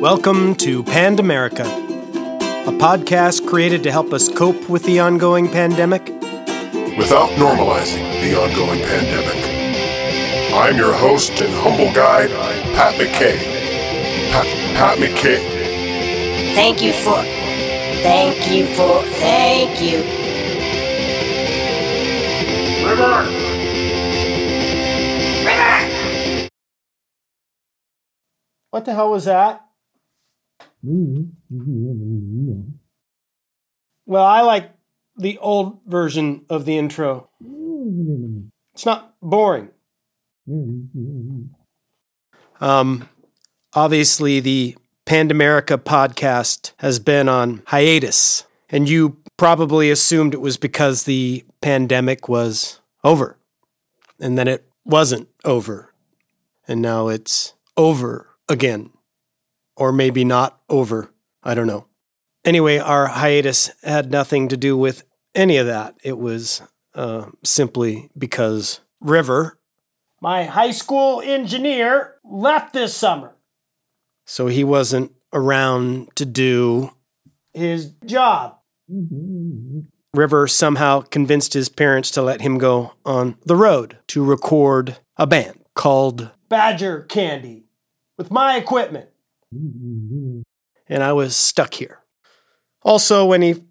Welcome to Pandamerica, a podcast created to help us cope with the ongoing pandemic without normalizing the ongoing pandemic. I'm your host and humble guide, Pat McKay. Pat, Pat McKay. Thank you for. Thank you for. Thank you. River! What the hell was that? Well, I like the old version of the intro. It's not boring. Um, obviously, the Pandamerica podcast has been on hiatus, and you probably assumed it was because the pandemic was over, and then it wasn't over, and now it's over again. Or maybe not over. I don't know. Anyway, our hiatus had nothing to do with any of that. It was uh, simply because River, my high school engineer, left this summer. So he wasn't around to do his job. River somehow convinced his parents to let him go on the road to record a band called Badger Candy with my equipment. Mm-hmm. And I was stuck here. Also, when he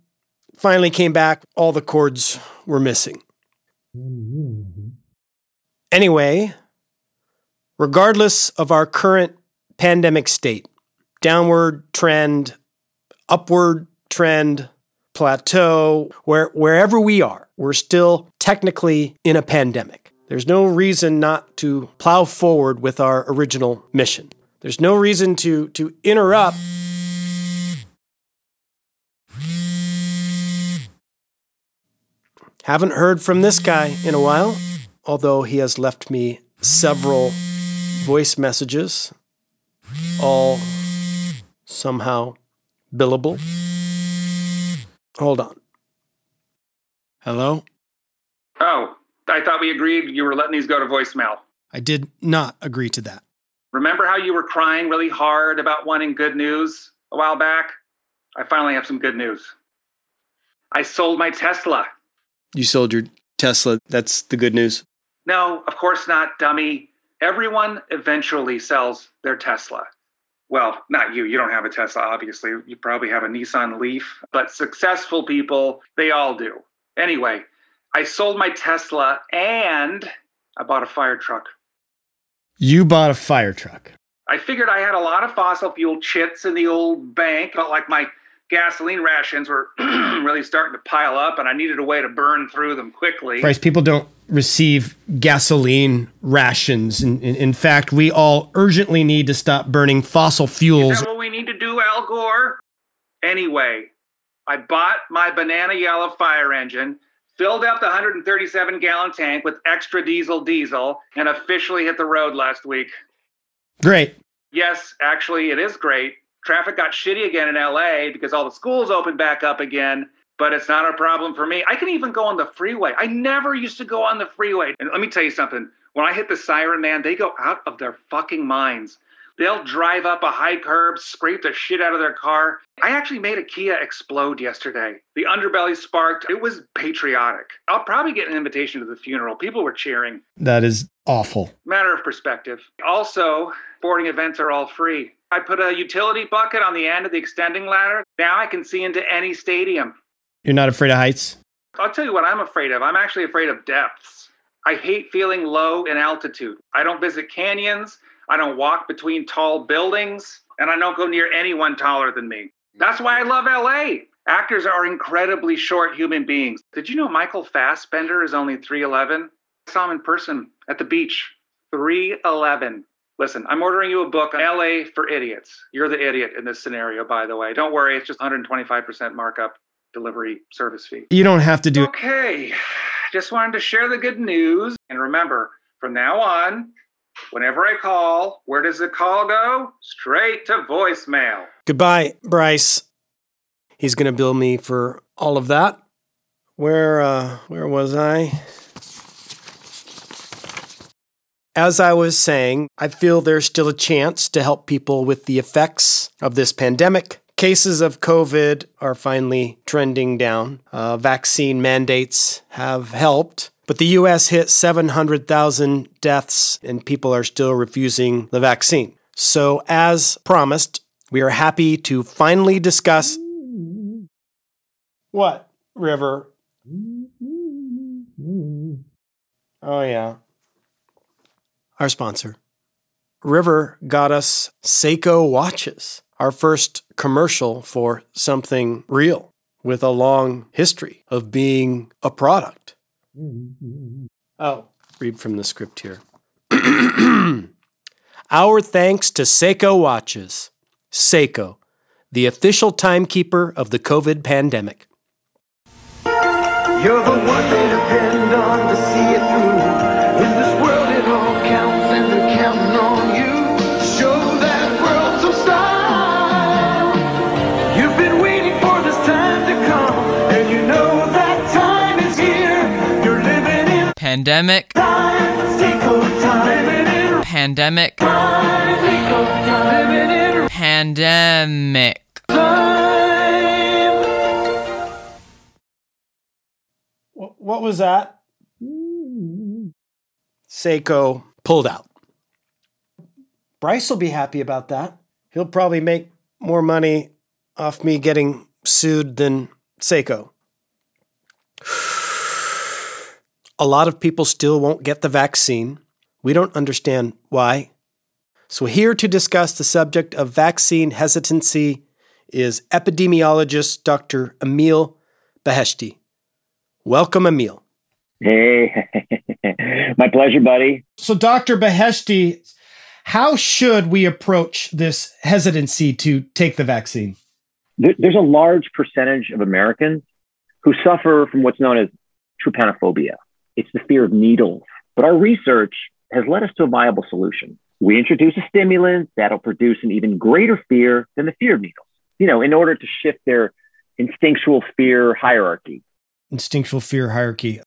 finally came back, all the chords were missing. Anyway, regardless of our current pandemic state, downward trend, upward trend, plateau, where, wherever we are, we're still technically in a pandemic. There's no reason not to plow forward with our original mission. There's no reason to, to interrupt. Haven't heard from this guy in a while, although he has left me several voice messages, all somehow billable. Hold on. Hello? Oh, I thought we agreed you were letting these go to voicemail. I did not agree to that. Remember how you were crying really hard about wanting good news a while back? I finally have some good news. I sold my Tesla. You sold your Tesla. That's the good news. No, of course not, dummy. Everyone eventually sells their Tesla. Well, not you. You don't have a Tesla, obviously. You probably have a Nissan Leaf, but successful people, they all do. Anyway, I sold my Tesla and I bought a fire truck. You bought a fire truck. I figured I had a lot of fossil fuel chits in the old bank, but like my gasoline rations were really starting to pile up and I needed a way to burn through them quickly. Bryce, people don't receive gasoline rations. In, in, in fact, we all urgently need to stop burning fossil fuels. Is that what we need to do, Al Gore? Anyway, I bought my banana yellow fire engine, filled up the 137 gallon tank with extra diesel diesel, and officially hit the road last week. Great. Yes, actually, it is great. Traffic got shitty again in LA because all the schools opened back up again, but it's not a problem for me. I can even go on the freeway. I never used to go on the freeway. And let me tell you something when I hit the siren, man, they go out of their fucking minds. They'll drive up a high curb, scrape the shit out of their car. I actually made a Kia explode yesterday. The underbelly sparked. It was patriotic. I'll probably get an invitation to the funeral. People were cheering. That is awful. Matter of perspective. Also, sporting events are all free. I put a utility bucket on the end of the extending ladder. Now I can see into any stadium. You're not afraid of heights? I'll tell you what I'm afraid of. I'm actually afraid of depths. I hate feeling low in altitude. I don't visit canyons. I don't walk between tall buildings. And I don't go near anyone taller than me. That's why I love LA. Actors are incredibly short human beings. Did you know Michael Fassbender is only 3'11? I saw him in person at the beach. 3'11. Listen, I'm ordering you a book on LA for idiots. You're the idiot in this scenario, by the way. Don't worry, it's just 125% markup delivery service fee. You don't have to do Okay, just wanted to share the good news. And remember, from now on, whenever I call, where does the call go? Straight to voicemail. Goodbye, Bryce. He's going to bill me for all of that. Where uh where was I? As I was saying, I feel there's still a chance to help people with the effects of this pandemic. Cases of COVID are finally trending down. Uh, vaccine mandates have helped, but the US hit 700,000 deaths and people are still refusing the vaccine. So, as promised, we are happy to finally discuss. What, River? Oh, yeah. Our sponsor. River got us Seiko watches, our first commercial for something real with a long history of being a product. Oh, read from the script here. Our thanks to Seiko Watches. Seiko, the official timekeeper of the COVID pandemic. You're the one they Pandemic, pandemic, pandemic. What was that? Seiko pulled out. Bryce will be happy about that. He'll probably make more money off me getting sued than Seiko. A lot of people still won't get the vaccine. We don't understand why. So, here to discuss the subject of vaccine hesitancy is epidemiologist Dr. Emil Beheshti. Welcome, Emil. Hey, my pleasure, buddy. So, Dr. Beheshti, how should we approach this hesitancy to take the vaccine? There's a large percentage of Americans who suffer from what's known as trypanophobia. It's the fear of needles. But our research has led us to a viable solution. We introduce a stimulant that'll produce an even greater fear than the fear of needles, you know, in order to shift their instinctual fear hierarchy. Instinctual fear hierarchy.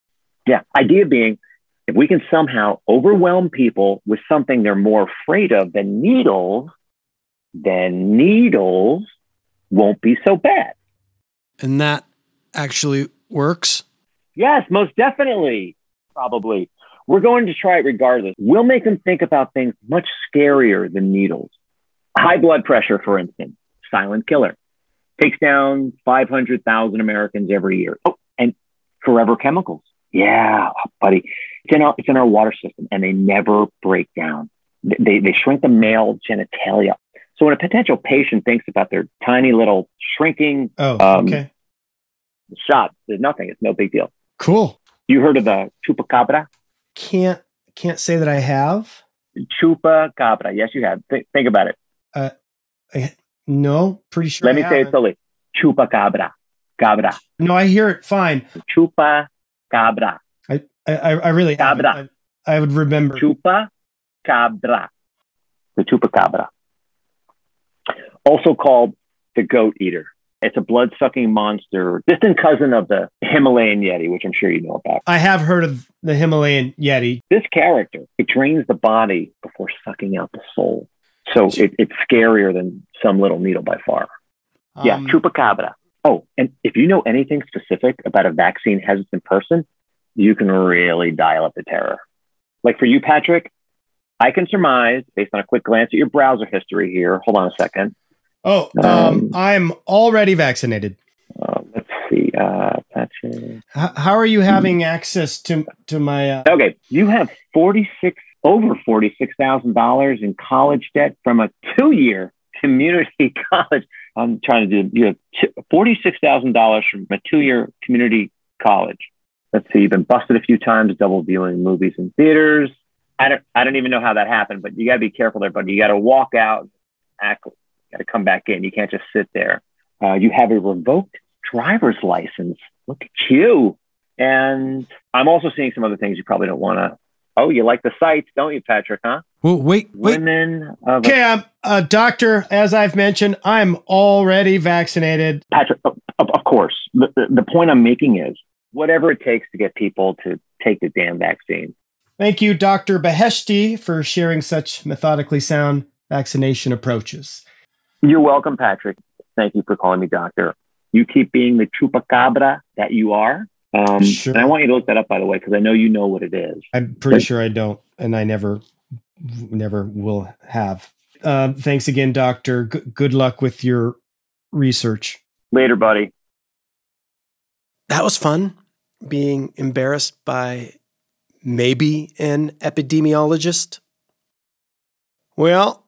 Yeah. Idea being, if we can somehow overwhelm people with something they're more afraid of than needles, then needles won't be so bad. And that actually works. Yes, most definitely. Probably. We're going to try it regardless. We'll make them think about things much scarier than needles. High blood pressure, for instance, silent killer, takes down 500,000 Americans every year. Oh, and forever chemicals. Yeah, buddy. It's in our, it's in our water system and they never break down. They, they shrink the male genitalia. So when a potential patient thinks about their tiny little shrinking Oh, Um, okay. shot, there's nothing. It's no big deal. Cool. You heard of the chupacabra? Can't can't say that I have. Chupacabra. Yes, you have. Think, think about it. Uh, I, no, pretty sure. Let I me say it slowly. Chupacabra. Cabra. No, I hear it fine. Chupacabra. I I, I really. Cabra. I, I would remember. Chupacabra. The chupacabra. Also called the goat eater. It's a blood sucking monster, distant cousin of the Himalayan Yeti, which I'm sure you know about. I have heard of the Himalayan Yeti. This character, it drains the body before sucking out the soul. So it, it's scarier than some little needle by far. Yeah, Um, chupacabra. Oh, and if you know anything specific about a vaccine hesitant person, you can really dial up the terror. Like for you, Patrick, I can surmise based on a quick glance at your browser history here. Hold on a second. Oh, um, Um, I'm already vaccinated. Uh, let's see. Uh, Patrick. H- how are you having access to to my? Uh, Okay, you have forty six over forty six thousand dollars in college debt from a two year community college. I'm trying to do you have forty six thousand dollars from a two year community college. Let's see, you've been busted a few times, double viewing movies in theaters. I don't I don't even know how that happened, but you gotta be careful there, buddy. You gotta walk out, act you gotta come back in. You can't just sit there. Uh, you have a revoked driver's license. Look at you. And I'm also seeing some other things you probably don't want to. Oh, you like the sites, don't you, Patrick? Huh? Well, wait, wait. Women Okay, I'm a doctor. As I've mentioned, I'm already vaccinated. Patrick. Of, of of course, the, the, the point I'm making is whatever it takes to get people to take the damn vaccine. Thank you, Dr. Beheshti, for sharing such methodically sound vaccination approaches. You're welcome, Patrick. Thank you for calling me doctor. You keep being the chupacabra that you are. Um, Sure. And I want you to look that up, by the way, because I know you know what it is. I'm pretty sure I don't, and I never, never will have. Um, thanks again, Doctor. G- good luck with your research. Later, buddy. That was fun. Being embarrassed by maybe an epidemiologist. Well,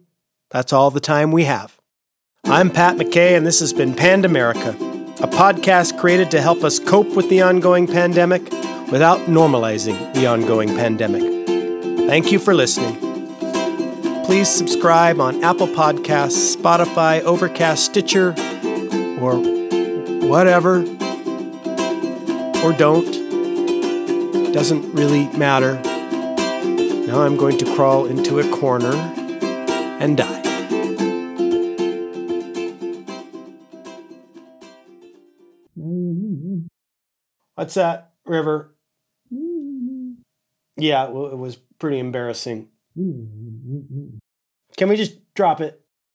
that's all the time we have. I'm Pat McKay, and this has been Pandamerica, a podcast created to help us cope with the ongoing pandemic without normalizing the ongoing pandemic. Thank you for listening. Please subscribe on Apple Podcasts, Spotify, Overcast, Stitcher, or whatever. Or don't. Doesn't really matter. Now I'm going to crawl into a corner and die. What's that, River? Mm-hmm. Yeah, well, it was pretty embarrassing. Mm-hmm. Can we just drop it?